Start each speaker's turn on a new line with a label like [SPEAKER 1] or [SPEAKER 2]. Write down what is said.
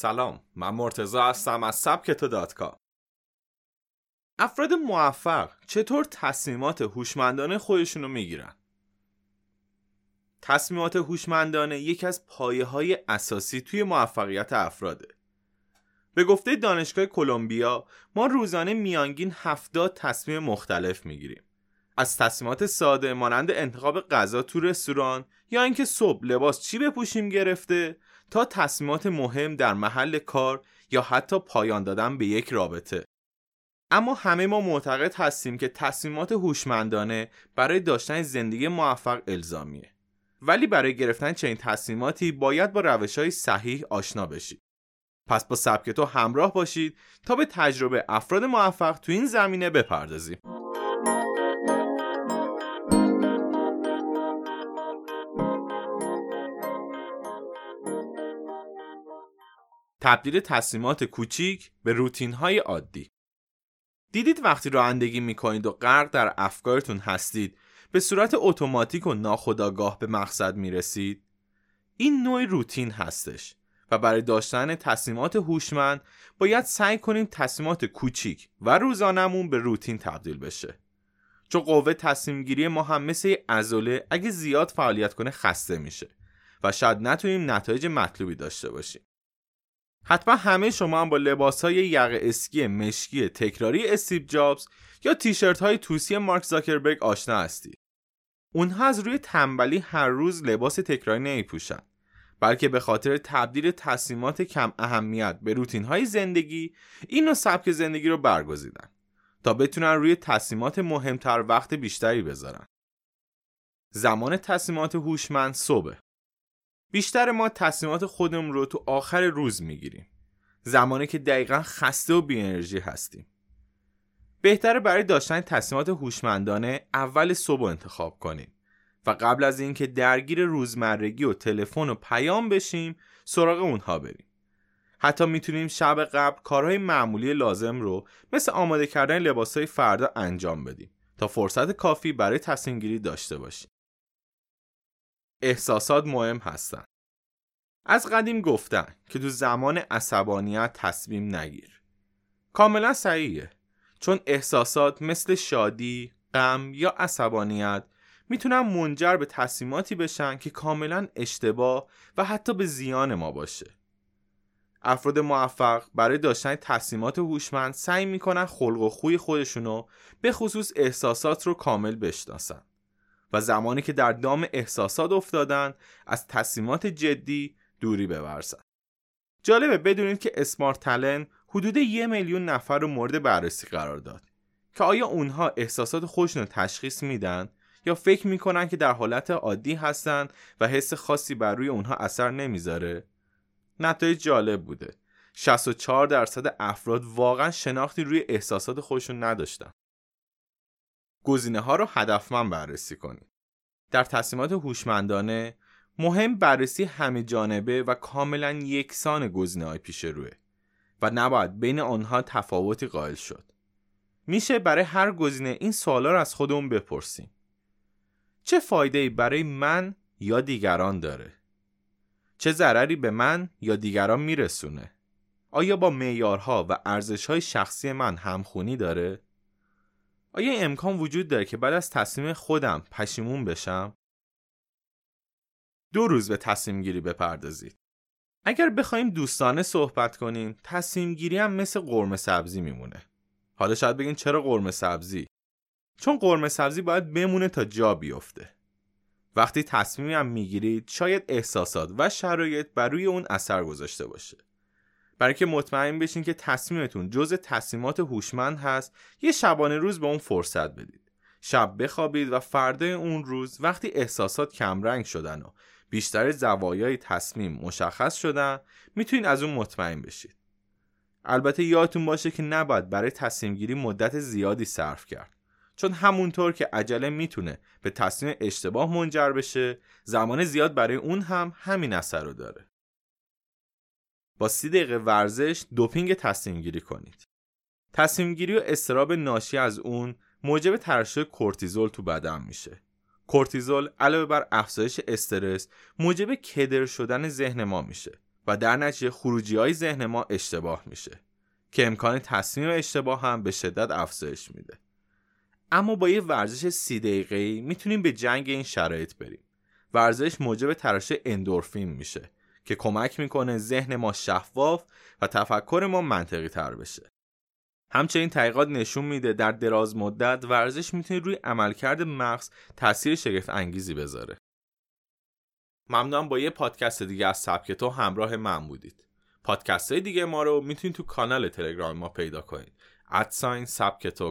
[SPEAKER 1] سلام من مرتزا هستم از سبک تو دات افراد موفق چطور تصمیمات هوشمندانه خودشون رو می‌گیرن؟ تصمیمات هوشمندانه یکی از پایه های اساسی توی موفقیت افراده. به گفته دانشگاه کلمبیا ما روزانه میانگین 70 تصمیم مختلف می‌گیریم. از تصمیمات ساده مانند انتخاب غذا تو رستوران یا اینکه صبح لباس چی بپوشیم گرفته تا تصمیمات مهم در محل کار یا حتی پایان دادن به یک رابطه. اما همه ما معتقد هستیم که تصمیمات هوشمندانه برای داشتن زندگی موفق الزامیه. ولی برای گرفتن چنین تصمیماتی باید با روش های صحیح آشنا بشید. پس با سبک تو همراه باشید تا به تجربه افراد موفق تو این زمینه بپردازیم. تبدیل تصمیمات کوچیک به روتین های عادی. دیدید وقتی رانندگی می‌کنید و غرق در افکارتون هستید به صورت اتوماتیک و ناخودآگاه به مقصد می‌رسید؟ این نوع روتین هستش و برای داشتن تصمیمات هوشمند باید سعی کنیم تصمیمات کوچیک و روزانمون به روتین تبدیل بشه. چون قوه تصمیم گیری ما هم مثل ازوله اگه زیاد فعالیت کنه خسته میشه و شاید نتونیم نتایج مطلوبی داشته باشیم. حتما همه شما هم با لباس های یق اسکی مشکی تکراری استیو جابز یا تیشرت های توسی مارک زاکربرگ آشنا هستید. اونها از روی تنبلی هر روز لباس تکراری نمیپوشن بلکه به خاطر تبدیل تصمیمات کم اهمیت به روتین های زندگی این نوع سبک زندگی رو برگزیدن تا بتونن روی تصمیمات مهمتر وقت بیشتری بذارن. زمان تصمیمات هوشمند صبح بیشتر ما تصمیمات خودمون رو تو آخر روز می‌گیریم. زمانی که دقیقا خسته و بی انرژی هستیم. بهتره برای داشتن تصمیمات هوشمندانه اول صبح انتخاب کنیم و قبل از اینکه درگیر روزمرگی و تلفن و پیام بشیم سراغ اونها بریم. حتی می‌تونیم شب قبل کارهای معمولی لازم رو مثل آماده کردن لباسهای فردا انجام بدیم تا فرصت کافی برای تصمیم گیری داشته باشیم. احساسات مهم هستن. از قدیم گفتن که تو زمان عصبانیت تصمیم نگیر. کاملا صحیحه. چون احساسات مثل شادی، غم یا عصبانیت می‌تونن منجر به تصمیماتی بشن که کاملا اشتباه و حتی به زیان ما باشه. افراد موفق برای داشتن تصمیمات هوشمند سعی می‌کنن خلق و خوی خودشونو به خصوص احساسات رو کامل بشناسن. و زمانی که در دام احساسات افتادن از تصمیمات جدی دوری بورزن جالبه بدونید که اسمارت تلن حدود یه میلیون نفر رو مورد بررسی قرار داد. که آیا اونها احساسات خودشون رو تشخیص میدن؟ یا فکر می‌کنن که در حالت عادی هستن و حس خاصی بر روی اونها اثر نمی‌ذاره؟ نتایج جالب بوده. 64 درصد افراد واقعا شناختی روی احساسات خودشون نداشتن. گزینه ها رو هدفمند بررسی کنید. در تصمیمات هوشمندانه مهم بررسی همه جانبه و کاملا یکسان گزینه های پیش روه و نباید بین آنها تفاوتی قائل شد. میشه برای هر گزینه این سوالا رو از خودمون بپرسیم. چه فایده برای من یا دیگران داره؟ چه ضرری به من یا دیگران میرسونه؟ آیا با معیارها و ارزشهای شخصی من همخونی داره؟ آیا امکان وجود داره که بعد از تصمیم خودم پشیمون بشم؟ دو روز به تصمیم گیری بپردازید. اگر بخوایم دوستانه صحبت کنیم، تصمیم گیری هم مثل قرمه سبزی میمونه. حالا شاید بگین چرا قرمه سبزی؟ چون قرمه سبزی باید بمونه تا جا بیفته. وقتی تصمیمی هم می‌گیرید شاید احساسات و شرایط بر روی اون اثر گذاشته باشه. برای که مطمئن بشین که تصمیمتون جز تصمیمات هوشمند هست یه شبانه روز به اون فرصت بدید. شب بخوابید و فردای اون روز وقتی احساسات کمرنگ شدن و بیشتر زوایای تصمیم مشخص شدن می‌تونید از اون مطمئن بشید. البته یادتون باشه که نباید برای تصمیم گیری مدت زیادی صرف کرد. چون همونطور که عجله می‌تونه به تصمیم اشتباه منجر بشه زمان زیاد برای اون هم همین اثر رو داره. با سی دقیقه ورزش دوپینگ تصمیم گیری کنید. تصمیم گیری و استراب ناشی از اون موجب ترشح کورتیزول تو بدن میشه. کورتیزول علاوه بر افزایش استرس موجب کدر شدن ذهن ما میشه و در نتیجه خروجی های ذهن ما اشتباه میشه که امکان تصمیم اشتباه هم به شدت افزایش میده اما با یه ورزش سی دقیقه‌ای می‌تونیم به جنگ این شرایط بریم ورزش موجب تراش اندورفین میشه که کمک می‌کنه ذهن ما شفاف و تفکر ما منطقی تر بشه. همچنین تحقیقات نشون میده در دراز مدت ورزش می‌تونه روی عملکرد مغز تاثیر شگفت انگیزی بذاره. ممنونم با یه پادکست دیگه از سبک تو همراه من بودید. پادکست های دیگه ما رو می‌تونید تو کانال تلگرام ما پیدا کنید. ادساین سبک تو